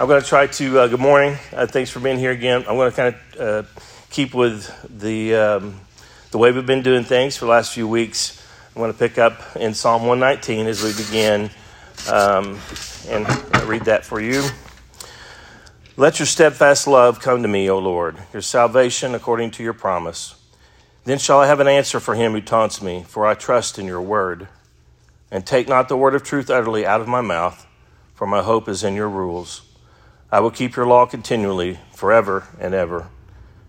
I'm going to try to, uh, good morning. Uh, thanks for being here again. I'm going to kind of uh, keep with the, um, the way we've been doing things for the last few weeks. I'm going to pick up in Psalm 119 as we begin um, and read that for you. Let your steadfast love come to me, O Lord, your salvation according to your promise. Then shall I have an answer for him who taunts me, for I trust in your word. And take not the word of truth utterly out of my mouth, for my hope is in your rules. I will keep your law continually, forever and ever.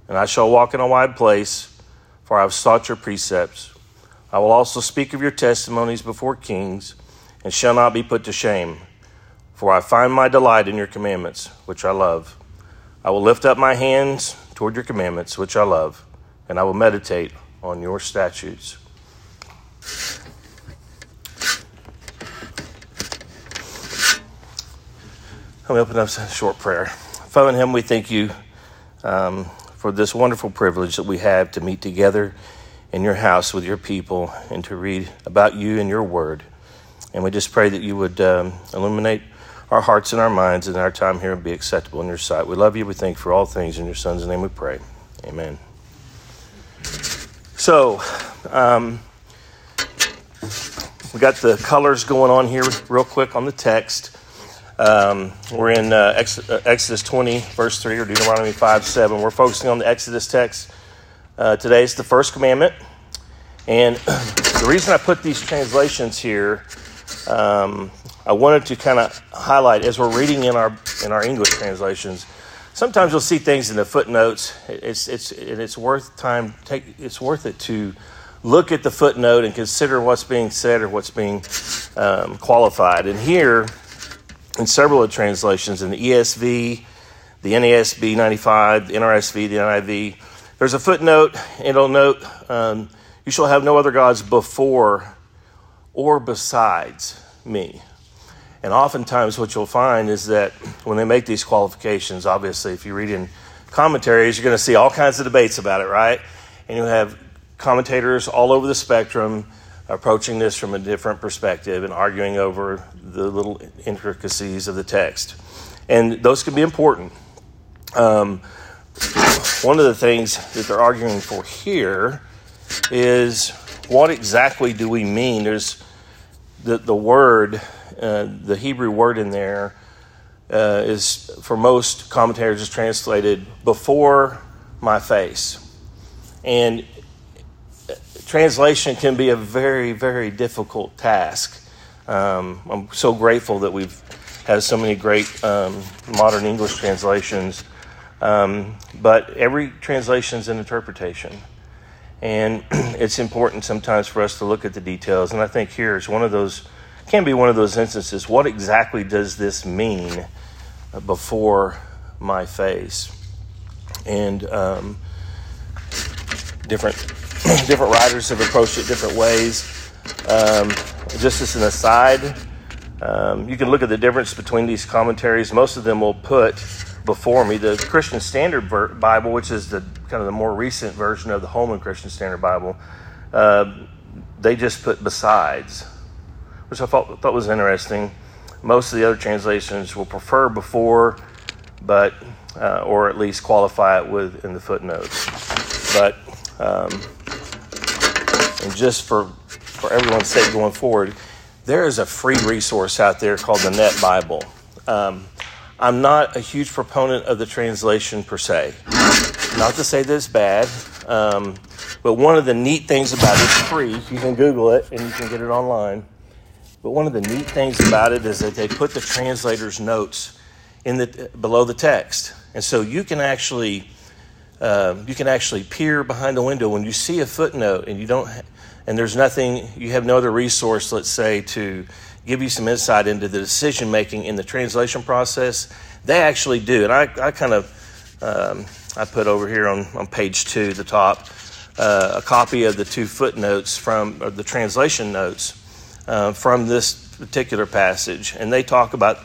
And I shall walk in a wide place, for I have sought your precepts. I will also speak of your testimonies before kings, and shall not be put to shame. For I find my delight in your commandments, which I love. I will lift up my hands toward your commandments, which I love, and I will meditate on your statutes. Let me open up a short prayer. Father in heaven, we thank you um, for this wonderful privilege that we have to meet together in your house with your people and to read about you and your word. And we just pray that you would um, illuminate our hearts and our minds and our time here and be acceptable in your sight. We love you. We thank you for all things. In your son's name we pray. Amen. So, um, we got the colors going on here real quick on the text. Um, we're in uh, uh, Exodus 20, verse 3, or Deuteronomy 5, 7. We're focusing on the Exodus text. Uh, today is the first commandment. And the reason I put these translations here, um, I wanted to kind of highlight as we're reading in our in our English translations. Sometimes you'll see things in the footnotes. It's it's it's worth time. Take it's worth it to look at the footnote and consider what's being said or what's being um, qualified. And here in several of the translations, in the ESV, the NASB 95, the NRSV, the NIV. There's a footnote, and it'll note, um, You shall have no other gods before or besides me. And oftentimes, what you'll find is that when they make these qualifications, obviously, if you read in commentaries, you're going to see all kinds of debates about it, right? And you have commentators all over the spectrum approaching this from a different perspective and arguing over the little intricacies of the text. And those can be important. Um, one of the things that they're arguing for here is what exactly do we mean? There's the, the word, uh, the Hebrew word in there uh, is for most commentators is translated before my face. And translation can be a very, very difficult task. Um, I'm so grateful that we've had so many great um, modern English translations. Um, but every translation is an interpretation. And it's important sometimes for us to look at the details. And I think here is one of those, can be one of those instances. What exactly does this mean before my face? And um, different different writers have approached it different ways. Um, just as an aside, um, you can look at the difference between these commentaries. Most of them will put before me the Christian Standard Bible, which is the kind of the more recent version of the Holman Christian Standard Bible. Uh, they just put besides, which I thought, thought was interesting. Most of the other translations will prefer before, but uh, or at least qualify it with in the footnotes. But um, and just for, for everyone's sake going forward, there is a free resource out there called the Net Bible. Um, I'm not a huge proponent of the translation per se. Not to say that it's bad, um, but one of the neat things about it, it's free. You can Google it and you can get it online. But one of the neat things about it is that they put the translator's notes in the below the text, and so you can actually um, you can actually peer behind the window when you see a footnote and you don't, and there's nothing, you have no other resource, let's say, to give you some insight into the decision making in the translation process. They actually do, and I, I kind of, um, I put over here on, on page two, the top, uh, a copy of the two footnotes from the translation notes uh, from this particular passage, and they talk about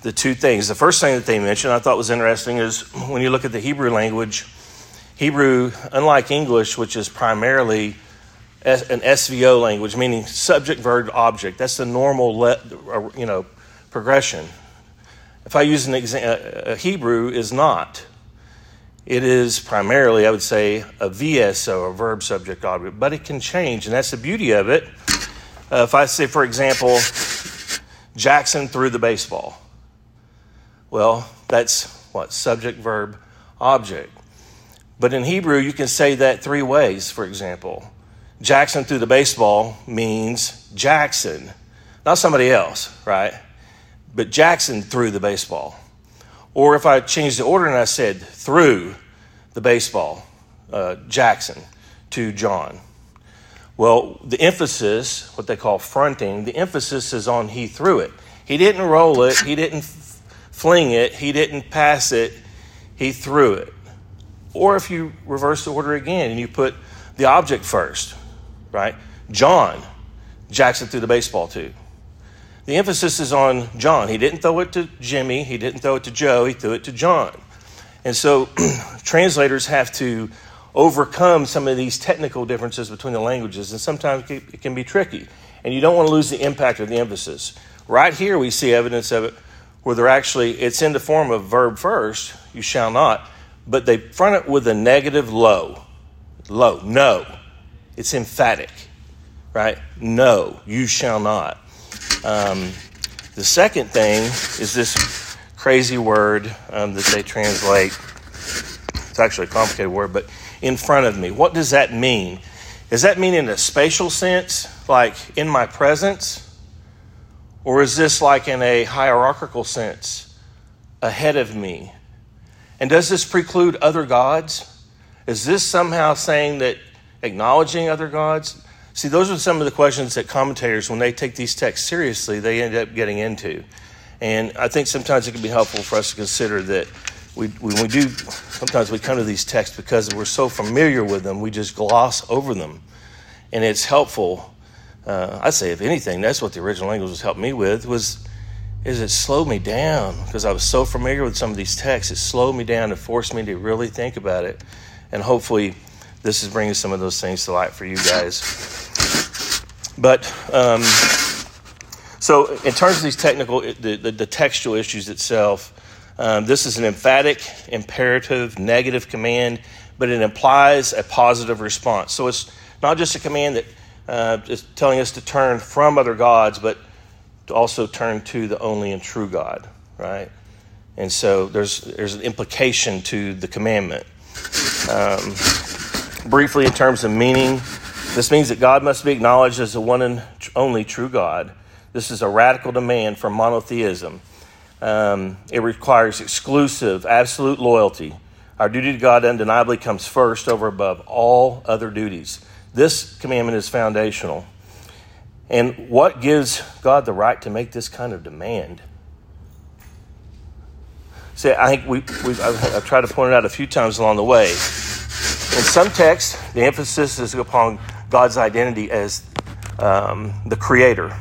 the two things. The first thing that they mentioned I thought was interesting is when you look at the Hebrew language Hebrew, unlike English, which is primarily an SVO language, meaning subject, verb, object, that's the normal, you know, progression. If I use an example, Hebrew is not. It is primarily, I would say, a VSO, a verb subject object, but it can change, and that's the beauty of it. Uh, if I say, for example, Jackson threw the baseball, well, that's what? Subject, verb, object. But in Hebrew, you can say that three ways, for example. Jackson threw the baseball means Jackson, not somebody else, right? But Jackson threw the baseball. Or if I changed the order and I said threw the baseball, uh, Jackson to John. Well, the emphasis, what they call fronting, the emphasis is on he threw it. He didn't roll it, he didn't f- fling it, he didn't pass it, he threw it. Or if you reverse the order again and you put the object first, right? John, Jackson threw the baseball to. The emphasis is on John. He didn't throw it to Jimmy, he didn't throw it to Joe, he threw it to John. And so translators have to overcome some of these technical differences between the languages, and sometimes it can be tricky. And you don't want to lose the impact of the emphasis. Right here, we see evidence of it where they're actually, it's in the form of verb first, you shall not, but they front it with a negative low. Low, no. It's emphatic, right? No, you shall not. Um, the second thing is this crazy word um, that they translate. It's actually a complicated word, but in front of me. What does that mean? Does that mean in a spatial sense, like in my presence? Or is this like in a hierarchical sense, ahead of me? And does this preclude other gods? Is this somehow saying that acknowledging other gods? See, those are some of the questions that commentators, when they take these texts seriously, they end up getting into. And I think sometimes it can be helpful for us to consider that we, when we do, sometimes we come to these texts because we're so familiar with them, we just gloss over them. And it's helpful. Uh, I say, if anything, that's what the original language has helped me with was is it slowed me down because I was so familiar with some of these texts. It slowed me down and forced me to really think about it. And hopefully, this is bringing some of those things to light for you guys. But um, so, in terms of these technical, the, the, the textual issues itself, um, this is an emphatic, imperative, negative command, but it implies a positive response. So, it's not just a command that uh, is telling us to turn from other gods, but to also turn to the only and true God, right? And so there's there's an implication to the commandment. Um, briefly, in terms of meaning, this means that God must be acknowledged as the one and only true God. This is a radical demand for monotheism. Um, it requires exclusive, absolute loyalty. Our duty to God undeniably comes first over above all other duties. This commandment is foundational. And what gives God the right to make this kind of demand? See, I think we, I've, I've tried to point it out a few times along the way. In some texts, the emphasis is upon God's identity as um, the creator.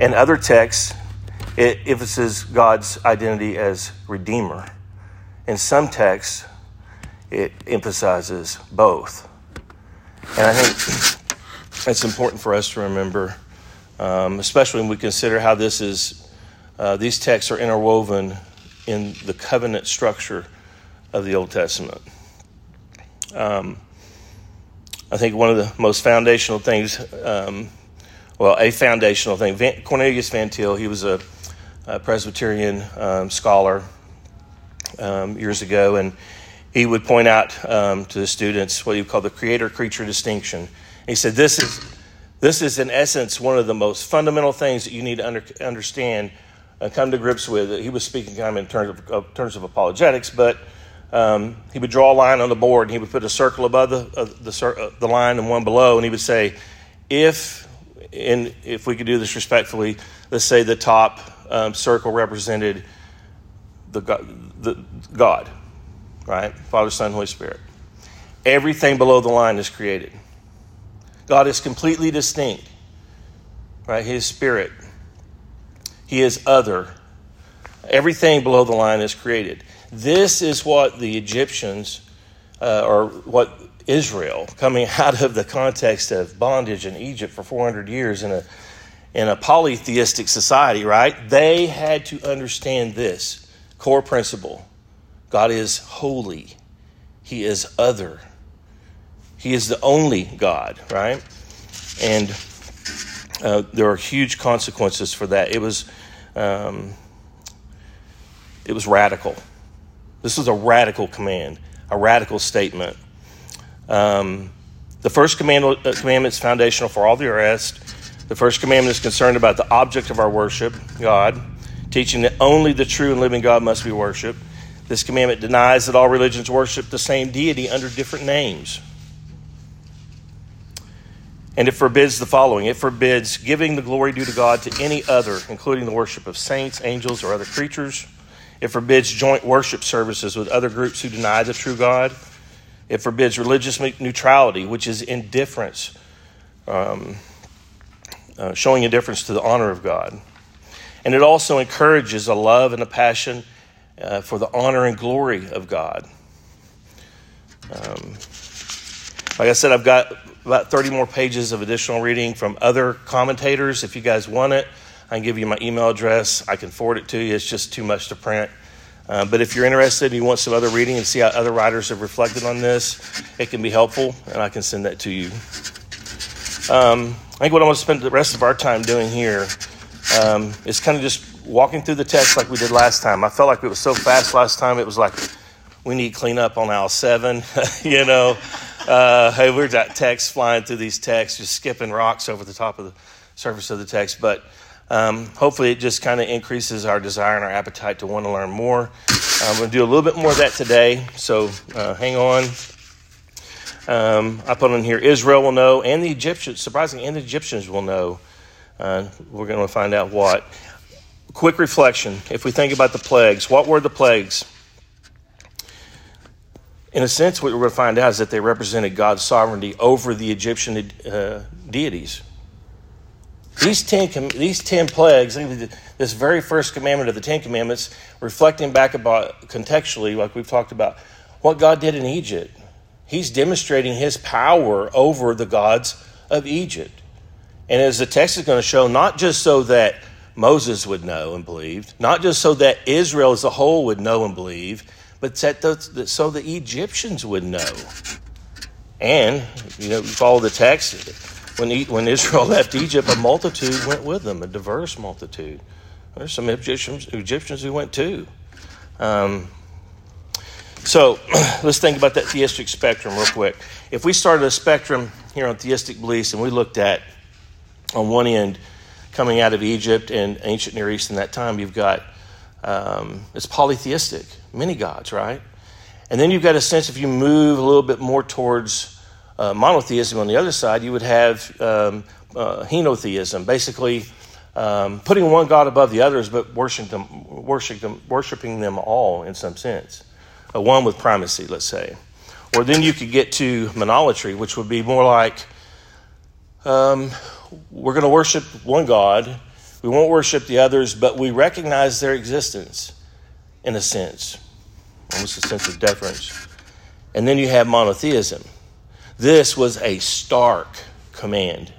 In other texts, it emphasizes God's identity as redeemer. In some texts, it emphasizes both. And I think it's important for us to remember, um, especially when we consider how this is, uh, these texts are interwoven in the covenant structure of the Old Testament. Um, I think one of the most foundational things, um, well, a foundational thing, Van, Cornelius Van Til, he was a, a Presbyterian um, scholar um, years ago, and he would point out um, to the students what he would call the creator creature distinction. He said, This is, this is, in essence, one of the most fundamental things that you need to under, understand and come to grips with. He was speaking kind of in terms of, of terms of apologetics, but um, he would draw a line on the board and he would put a circle above the, uh, the, uh, the line and one below, and he would say, if, in, if we could do this respectfully, let's say the top um, circle represented the God, the God, right? Father, Son, Holy Spirit. Everything below the line is created. God is completely distinct, right? His spirit. He is other. Everything below the line is created. This is what the Egyptians, uh, or what Israel, coming out of the context of bondage in Egypt for 400 years in a, in a polytheistic society, right? They had to understand this core principle God is holy, He is other, He is the only God, right? And uh, there are huge consequences for that. It was, um, it was radical. This is a radical command, a radical statement. Um, the first command, uh, commandment is foundational for all the rest. The first commandment is concerned about the object of our worship, God, teaching that only the true and living God must be worshiped. This commandment denies that all religions worship the same deity under different names. And it forbids the following it forbids giving the glory due to God to any other, including the worship of saints, angels, or other creatures. It forbids joint worship services with other groups who deny the true God. It forbids religious neutrality, which is indifference, um, uh, showing indifference to the honor of God. And it also encourages a love and a passion uh, for the honor and glory of God. Um, like I said, I've got about 30 more pages of additional reading from other commentators. If you guys want it, I can give you my email address. I can forward it to you. It's just too much to print. Uh, but if you're interested and you want some other reading and see how other writers have reflected on this, it can be helpful, and I can send that to you. Um, I think what I want to spend the rest of our time doing here um, is kind of just walking through the text like we did last time. I felt like it was so fast last time, it was like we need cleanup on aisle seven, you know. Uh, hey, we're got text flying through these texts, just skipping rocks over the top of the surface of the text. But um, hopefully, it just kind of increases our desire and our appetite to want to learn more. I'm going to do a little bit more of that today, so uh, hang on. Um, I put on here Israel will know, and the Egyptians, surprisingly, and the Egyptians will know. Uh, we're going to find out what. Quick reflection if we think about the plagues, what were the plagues? in a sense, what we're going to find out is that they represented God's sovereignty over the Egyptian uh, deities. These ten, these ten plagues, this very first commandment of the Ten Commandments, reflecting back about contextually, like we've talked about, what God did in Egypt. He's demonstrating his power over the gods of Egypt. And as the text is going to show, not just so that Moses would know and believe, not just so that Israel as a whole would know and believe, but so the Egyptians would know. And, you know, you follow the text, when, when Israel left Egypt, a multitude went with them, a diverse multitude. There's some Egyptians, Egyptians who went too. Um, so let's think about that theistic spectrum real quick. If we started a spectrum here on theistic beliefs and we looked at, on one end, coming out of Egypt and ancient Near East in that time, you've got um, it's polytheistic, many gods, right? And then you've got a sense if you move a little bit more towards uh, monotheism on the other side, you would have um, uh, henotheism, basically um, putting one god above the others, but worshiping them, worshiping them, worshiping them all in some sense. Uh, one with primacy, let's say. Or then you could get to monolatry, which would be more like um, we're going to worship one God we won't worship the others, but we recognize their existence in a sense, almost a sense of deference. And then you have monotheism. This was a stark command.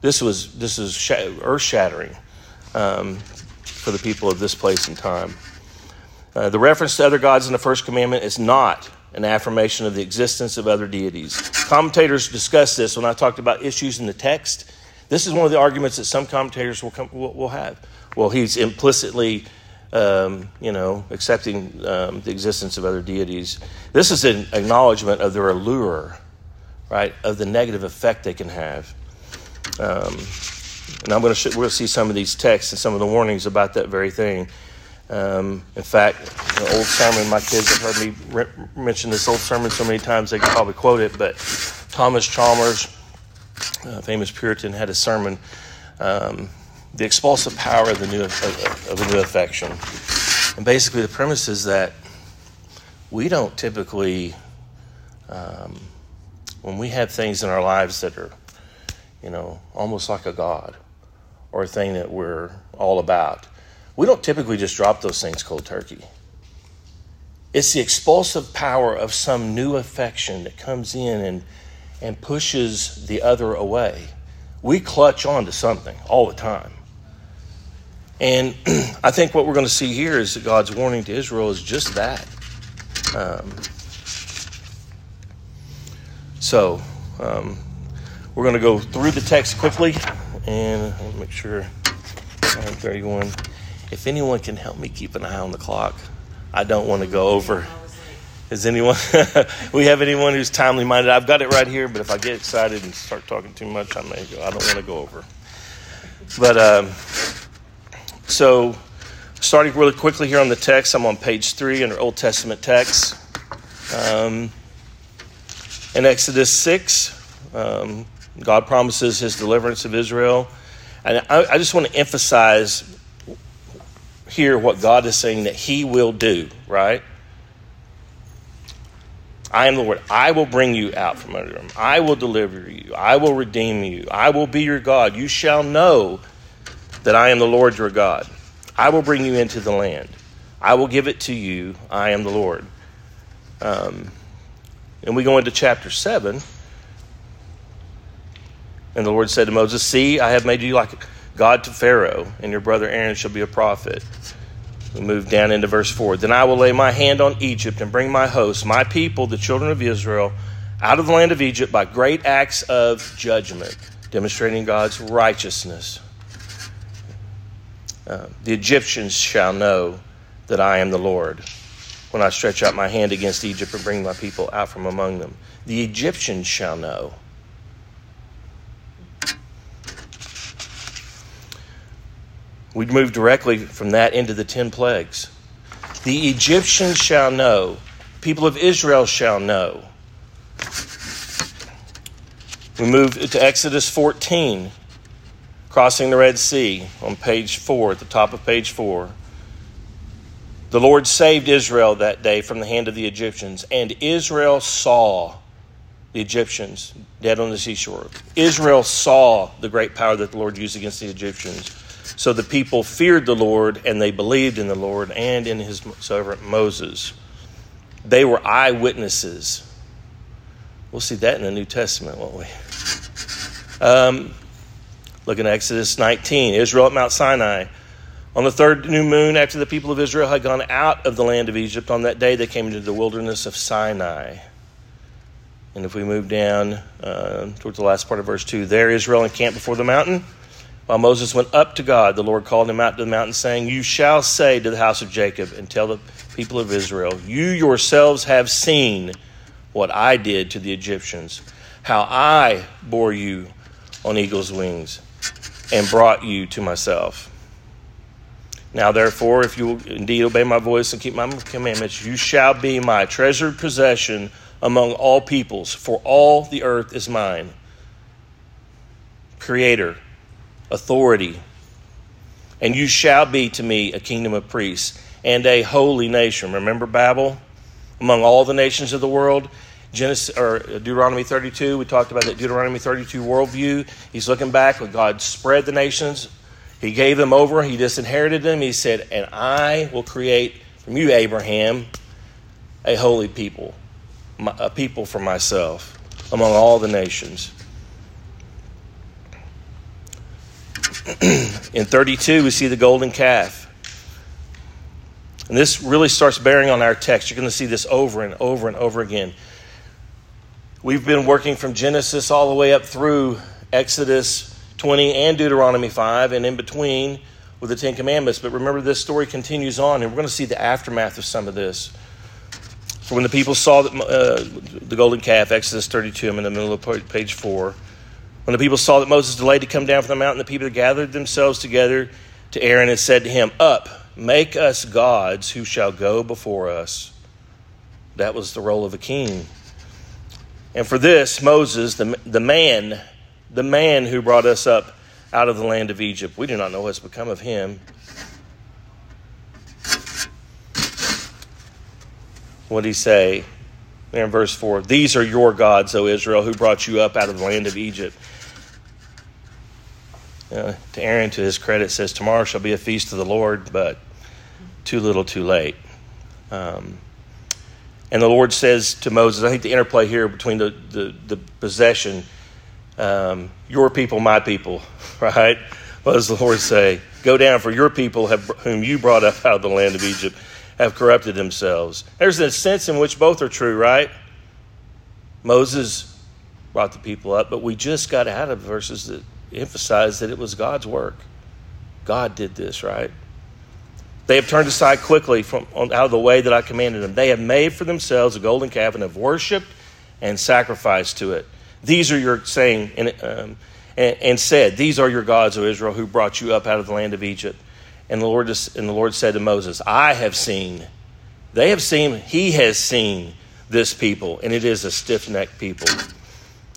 This was this is earth shattering um, for the people of this place and time. Uh, the reference to other gods in the first commandment is not an affirmation of the existence of other deities. Commentators discuss this when I talked about issues in the text this is one of the arguments that some commentators will, come, will, will have. Well, he's implicitly, um, you know, accepting um, the existence of other deities. This is an acknowledgement of their allure, right, of the negative effect they can have. Um, and I'm going to sh- to see some of these texts and some of the warnings about that very thing. Um, in fact, the old sermon, my kids have heard me re- mention this old sermon so many times they could probably quote it, but Thomas Chalmers famous Puritan, had a sermon, um, "The Expulsive Power of the New of, of the New Affection," and basically the premise is that we don't typically, um, when we have things in our lives that are, you know, almost like a god, or a thing that we're all about, we don't typically just drop those things cold turkey. It's the expulsive power of some new affection that comes in and and pushes the other away. we clutch on to something all the time. And I think what we're going to see here is that God's warning to Israel is just that. Um, so, um, we're going to go through the text quickly and make sure 31. If anyone can help me keep an eye on the clock, I don't want to go over. Is anyone, we have anyone who's timely minded? I've got it right here, but if I get excited and start talking too much, I may go. I don't want to go over. But, um, so starting really quickly here on the text, I'm on page three under Old Testament text. Um, in Exodus 6, um, God promises his deliverance of Israel. And I, I just want to emphasize here what God is saying that he will do, right? I am the Lord. I will bring you out from under them. I will deliver you. I will redeem you. I will be your God. You shall know that I am the Lord your God. I will bring you into the land. I will give it to you. I am the Lord. Um, and we go into chapter 7. And the Lord said to Moses, See, I have made you like God to Pharaoh, and your brother Aaron shall be a prophet. We move down into verse 4. Then I will lay my hand on Egypt and bring my host, my people, the children of Israel, out of the land of Egypt by great acts of judgment, demonstrating God's righteousness. Uh, the Egyptians shall know that I am the Lord when I stretch out my hand against Egypt and bring my people out from among them. The Egyptians shall know. We move directly from that into the ten plagues. The Egyptians shall know, people of Israel shall know. We move to Exodus 14, crossing the Red Sea on page 4, at the top of page 4. The Lord saved Israel that day from the hand of the Egyptians, and Israel saw the Egyptians dead on the seashore. Israel saw the great power that the Lord used against the Egyptians. So the people feared the Lord, and they believed in the Lord and in his servant Moses. They were eyewitnesses. We'll see that in the New Testament, won't we? Um, look in Exodus 19. Israel at Mount Sinai. On the third new moon, after the people of Israel had gone out of the land of Egypt, on that day they came into the wilderness of Sinai. And if we move down uh, towards the last part of verse 2, there Israel encamped before the mountain. While Moses went up to God, the Lord called him out to the mountain, saying, You shall say to the house of Jacob and tell the people of Israel, You yourselves have seen what I did to the Egyptians, how I bore you on eagle's wings and brought you to myself. Now, therefore, if you will indeed obey my voice and keep my commandments, you shall be my treasured possession among all peoples, for all the earth is mine. Creator, authority, and you shall be to me a kingdom of priests and a holy nation. Remember Babel? Among all the nations of the world, Genesis or Deuteronomy 32, we talked about that Deuteronomy 32 worldview. He's looking back when God spread the nations he gave them over, he disinherited them. He said, And I will create from you, Abraham, a holy people, a people for myself among all the nations. In 32, we see the golden calf. And this really starts bearing on our text. You're going to see this over and over and over again. We've been working from Genesis all the way up through Exodus 20 and Deuteronomy 5, and in between with the Ten Commandments. But remember, this story continues on, and we're going to see the aftermath of some of this. So when the people saw that, uh, the golden calf, Exodus 32, I'm in the middle of page 4. When the people saw that Moses delayed to come down from the mountain, the people gathered themselves together to Aaron and said to him, Up, make us gods who shall go before us. That was the role of a king. And for this, Moses, the, the man, the man who brought us up out of the land of Egypt. We do not know what's become of him. What did he say? There in verse 4 These are your gods, O Israel, who brought you up out of the land of Egypt. Uh, to Aaron, to his credit, says, Tomorrow shall be a feast of the Lord, but too little, too late. Um, and the Lord says to Moses, I think the interplay here between the, the, the possession um, your people, my people, right? What does the Lord say? Go down, for your people, have, whom you brought up out of the land of Egypt, have corrupted themselves. There's a sense in which both are true, right? Moses brought the people up, but we just got out of verses that emphasize that it was God's work. God did this, right? They have turned aside quickly from out of the way that I commanded them. They have made for themselves a golden calf and have worshipped and sacrificed to it. These are your saying, and, um, and, and, said, These are your gods, O Israel, who brought you up out of the land of Egypt. And the Lord, and the Lord said to Moses, I have seen, they have seen, he has seen this people, and it is a stiff necked people.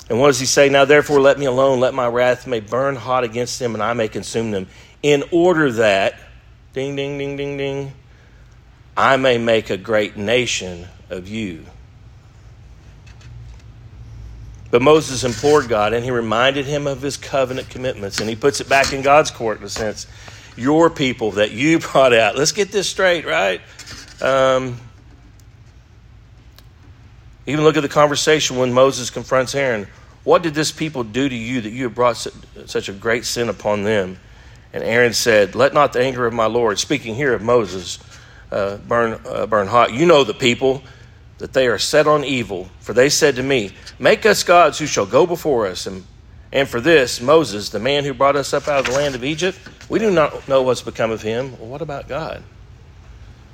And what does he say? Now, therefore, let me alone, let my wrath may burn hot against them, and I may consume them, in order that, ding, ding, ding, ding, ding, I may make a great nation of you. But Moses implored God and he reminded him of his covenant commitments. And he puts it back in God's court in a sense. Your people that you brought out. Let's get this straight, right? Um, even look at the conversation when Moses confronts Aaron. What did this people do to you that you have brought such a great sin upon them? And Aaron said, Let not the anger of my Lord, speaking here of Moses, uh, burn, uh, burn hot. You know the people that they are set on evil. For they said to me, Make us gods who shall go before us. And, and for this, Moses, the man who brought us up out of the land of Egypt, we do not know what's become of him. Well, what about God?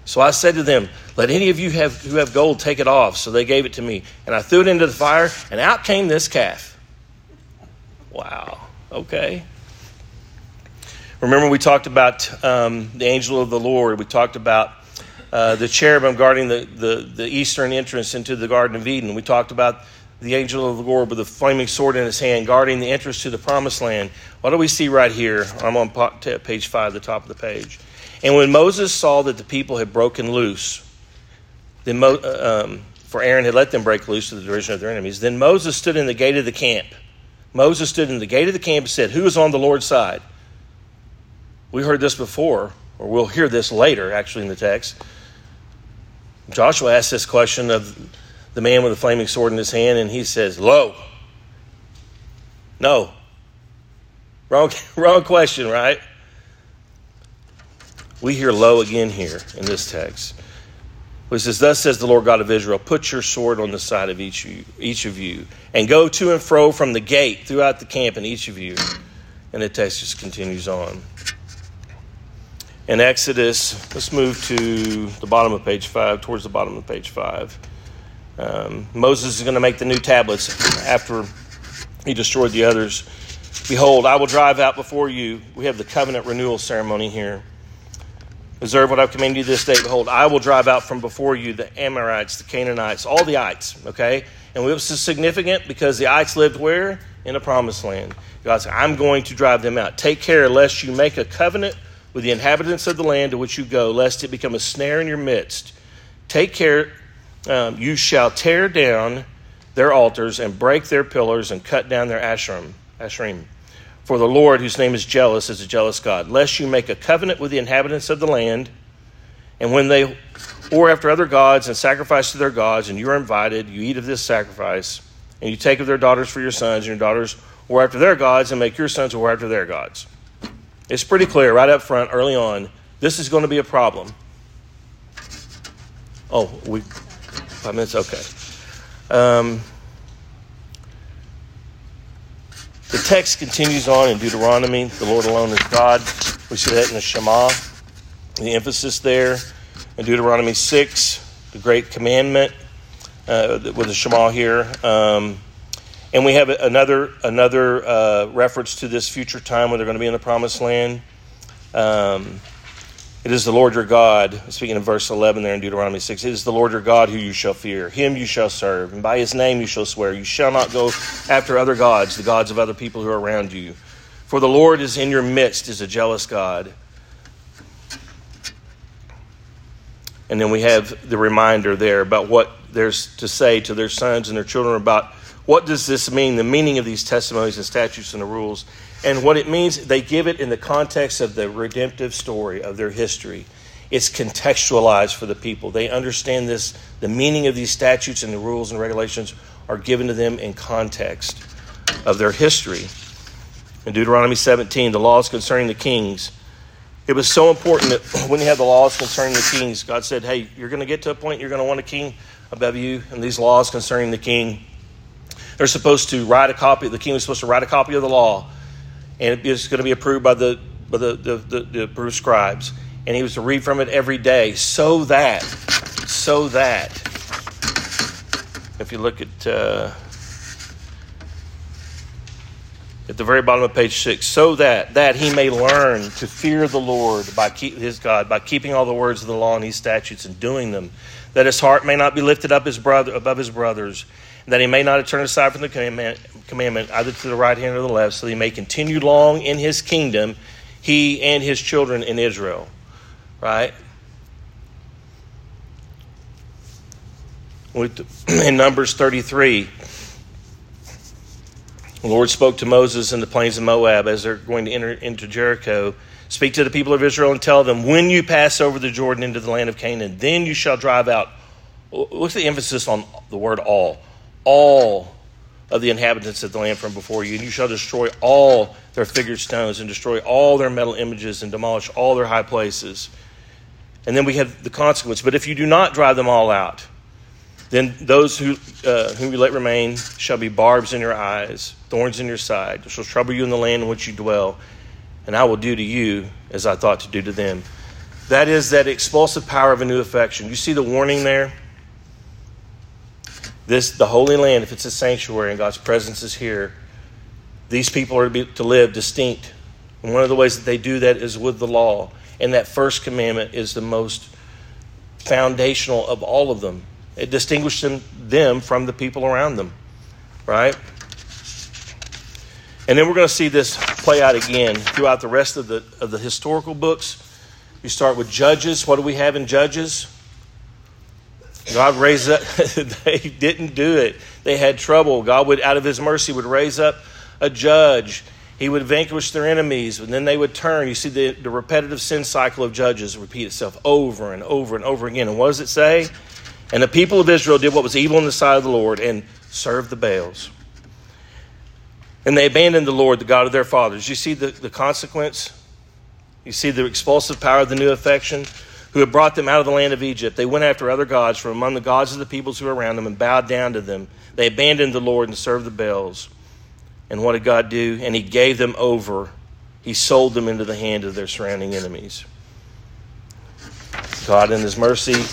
So I said to them, Let any of you have, who have gold take it off. So they gave it to me. And I threw it into the fire, and out came this calf. Wow. Okay. Remember, we talked about um, the angel of the Lord. We talked about uh, the cherubim guarding the, the, the eastern entrance into the Garden of Eden. We talked about the angel of the Lord with a flaming sword in his hand, guarding the entrance to the promised land. What do we see right here? I'm on page five, the top of the page. And when Moses saw that the people had broken loose, then uh, um, for Aaron had let them break loose to the derision of their enemies, then Moses stood in the gate of the camp. Moses stood in the gate of the camp and said, Who is on the Lord's side? We heard this before, or we'll hear this later, actually, in the text. Joshua asked this question of the man with the flaming sword in his hand, and he says, Lo. No. Wrong, wrong question, right? We hear lo again here in this text. It says, Thus says the Lord God of Israel, put your sword on the side of each of, you, each of you, and go to and fro from the gate throughout the camp in each of you. And the text just continues on in Exodus, let's move to the bottom of page five, towards the bottom of page five. Um, Moses is going to make the new tablets after he destroyed the others. Behold, I will drive out before you. We have the covenant renewal ceremony here. Observe what I've commanded you this day. Behold, I will drive out from before you the Amorites, the Canaanites, all the ites, okay? And this is significant because the ites lived where? In a promised land. God said, I'm going to drive them out. Take care lest you make a covenant with the inhabitants of the land to which you go, lest it become a snare in your midst. Take care, um, you shall tear down their altars and break their pillars and cut down their ashram, ashrim. For the Lord, whose name is jealous, is a jealous God. Lest you make a covenant with the inhabitants of the land, and when they or after other gods and sacrifice to their gods, and you are invited, you eat of this sacrifice, and you take of their daughters for your sons, and your daughters or after their gods, and make your sons or after their gods. It's pretty clear right up front, early on, this is going to be a problem. Oh, we five minutes. Okay. Um, the text continues on in Deuteronomy. The Lord alone is God. We see that in the Shema. The emphasis there in Deuteronomy six, the great commandment uh, with the Shema here. Um, and we have another another uh, reference to this future time when they're going to be in the promised land. Um, it is the Lord your God, speaking in verse 11 there in Deuteronomy 6, it is the Lord your God who you shall fear. Him you shall serve, and by his name you shall swear. You shall not go after other gods, the gods of other people who are around you. For the Lord is in your midst, is a jealous God. And then we have the reminder there about what there's to say to their sons and their children about what does this mean? The meaning of these testimonies and statutes and the rules. And what it means, they give it in the context of the redemptive story of their history. It's contextualized for the people. They understand this. The meaning of these statutes and the rules and regulations are given to them in context. of their history. In Deuteronomy 17, the laws concerning the kings. It was so important that when you have the laws concerning the kings, God said, Hey, you're going to get to a point you're going to want a king above you, and these laws concerning the king. They're supposed to write a copy, the king was supposed to write a copy of the law, and it's going to be approved by the, by the, the, the, the scribes. And he was to read from it every day so that, so that, if you look at, uh, at the very bottom of page six, so that that he may learn to fear the Lord by keep, his God by keeping all the words of the law and these statutes and doing them, that his heart may not be lifted up his brother above his brothers, that he may not turn aside from the commandment, commandment either to the right hand or the left, so that he may continue long in his kingdom, he and his children in Israel. Right. In Numbers 33, the Lord spoke to Moses in the plains of Moab as they're going to enter into Jericho. Speak to the people of Israel and tell them, when you pass over the Jordan into the land of Canaan, then you shall drive out. What's the emphasis on the word all? All of the inhabitants of the land from before you, and you shall destroy all their figured stones, and destroy all their metal images, and demolish all their high places. And then we have the consequence. But if you do not drive them all out, then those who, uh, whom you let remain shall be barbs in your eyes, thorns in your side. Shall trouble you in the land in which you dwell, and I will do to you as I thought to do to them. That is that expulsive power of a new affection. You see the warning there? This, the Holy Land, if it's a sanctuary and God's presence is here, these people are to, be, to live distinct. And one of the ways that they do that is with the law. And that first commandment is the most foundational of all of them. It distinguished them, them from the people around them, right? And then we're going to see this play out again throughout the rest of the, of the historical books. You start with Judges. What do we have in Judges? God raised up, they didn't do it. They had trouble. God would, out of his mercy, would raise up a judge. He would vanquish their enemies, and then they would turn. You see the, the repetitive sin cycle of judges repeat itself over and over and over again. And what does it say? And the people of Israel did what was evil in the sight of the Lord and served the Baals. And they abandoned the Lord, the God of their fathers. You see the, the consequence? You see the expulsive power of the new affection? Who had brought them out of the land of Egypt. They went after other gods from among the gods of the peoples who were around them and bowed down to them. They abandoned the Lord and served the Baals. And what did God do? And He gave them over. He sold them into the hand of their surrounding enemies. God, in His mercy,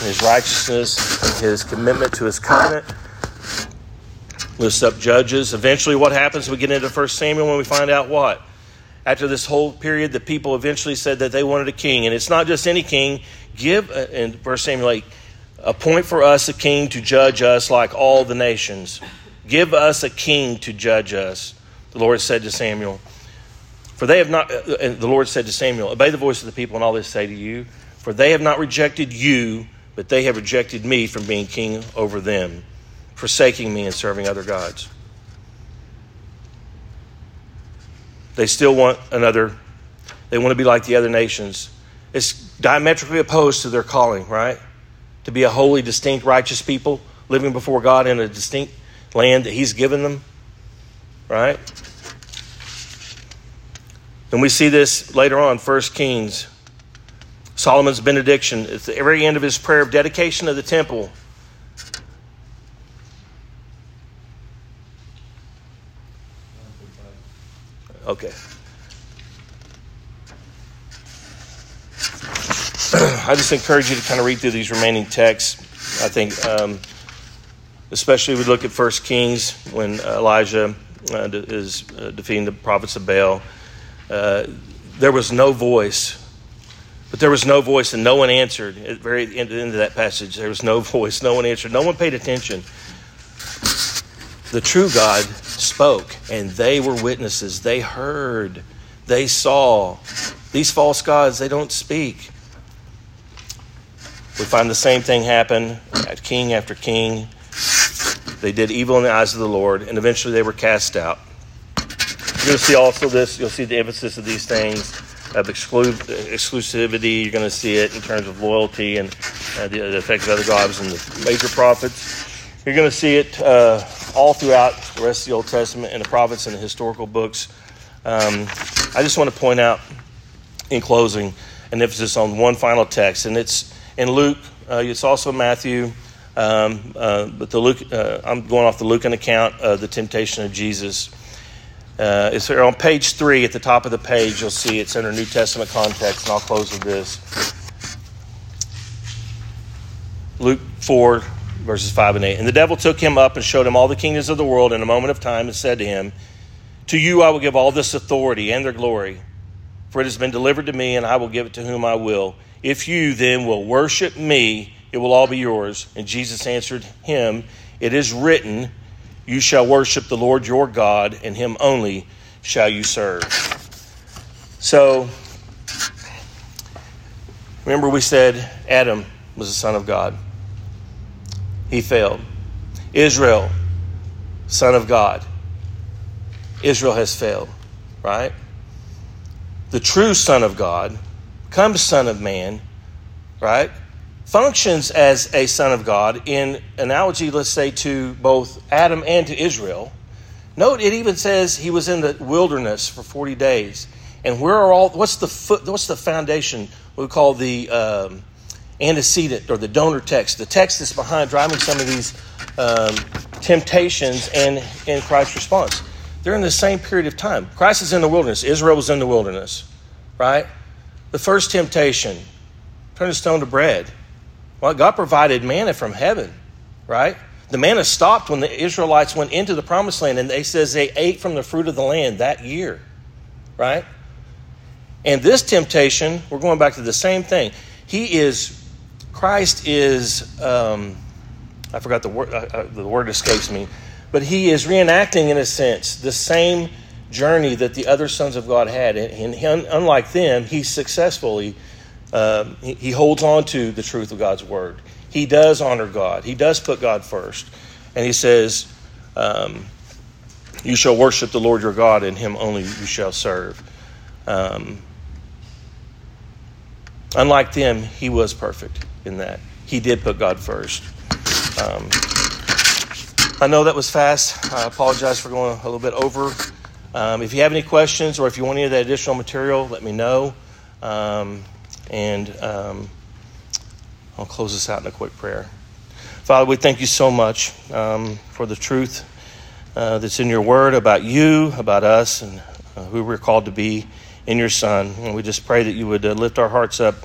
his righteousness, and his commitment to his covenant. Lists up judges. Eventually, what happens? We get into 1 Samuel when we find out what? After this whole period, the people eventually said that they wanted a king. And it's not just any king. Give, uh, in 1 Samuel 8, appoint for us a king to judge us like all the nations. Give us a king to judge us, the Lord said to Samuel. For they have not, uh, and the Lord said to Samuel, Obey the voice of the people, and all this say to you. For they have not rejected you, but they have rejected me from being king over them, forsaking me and serving other gods. They still want another, they want to be like the other nations. It's diametrically opposed to their calling, right? To be a holy, distinct, righteous people living before God in a distinct land that He's given them, right? And we see this later on, First Kings Solomon's benediction at the very end of his prayer of dedication of the temple. Okay. I just encourage you to kind of read through these remaining texts. I think, um, especially we look at First Kings when Elijah uh, is uh, defeating the prophets of Baal. Uh, there was no voice but there was no voice and no one answered. At the very end, of that passage, there was no voice, no one answered, no one paid attention. The true God spoke, and they were witnesses. They heard, they saw. These false gods, they don't speak. We find the same thing happen at king after king. They did evil in the eyes of the Lord, and eventually they were cast out. You're going to see also this, you'll see the emphasis of these things of exclu- exclusivity. You're going to see it in terms of loyalty and uh, the, the effect of other gods and the major prophets. You're going to see it uh, all throughout the rest of the Old Testament and the prophets and the historical books. Um, I just want to point out in closing an emphasis on one final text, and it's in Luke. Uh, it's also Matthew, um, uh, but the Luke. Uh, I'm going off the Lucan account of the temptation of Jesus. Uh, it's on page three at the top of the page. You'll see it's under New Testament context, and I'll close with this. Luke 4, verses 5 and 8. And the devil took him up and showed him all the kingdoms of the world in a moment of time and said to him, To you I will give all this authority and their glory, for it has been delivered to me, and I will give it to whom I will. If you then will worship me, it will all be yours. And Jesus answered him, It is written, You shall worship the Lord your God, and him only shall you serve. So, remember we said Adam was the son of God he failed. Israel, son of God. Israel has failed, right? The true son of God comes son of man, right? Functions as a son of God in analogy, let's say, to both Adam and to Israel. Note it even says he was in the wilderness for 40 days. And where are all, what's the foot, what's the foundation? We call the, um, antecedent or the donor text, the text that's behind driving some of these um, temptations and in Christ's response. They're in the same period of time. Christ is in the wilderness. Israel was in the wilderness, right? The first temptation, turn the stone to bread. Well, God provided manna from heaven, right? The manna stopped when the Israelites went into the promised land, and they says they ate from the fruit of the land that year, right? And this temptation, we're going back to the same thing. He is Christ is, um, I forgot the word, uh, uh, the word escapes me, but he is reenacting, in a sense, the same journey that the other sons of God had. And, and unlike them, he successfully, um, he, he holds on to the truth of God's word. He does honor God, he does put God first. And he says, um, You shall worship the Lord your God, and him only you shall serve. Um, unlike them, he was perfect in that. He did put God first. Um, I know that was fast. I apologize for going a little bit over. Um, if you have any questions or if you want any of that additional material, let me know. Um, and um, I'll close this out in a quick prayer. Father, we thank you so much um, for the truth uh, that's in your word about you, about us, and uh, who we're called to be in your Son. And we just pray that you would uh, lift our hearts up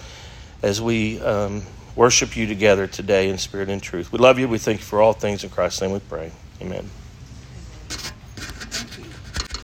as we um, worship you together today in spirit and truth. We love you. We thank you for all things. In Christ's name we pray. Amen.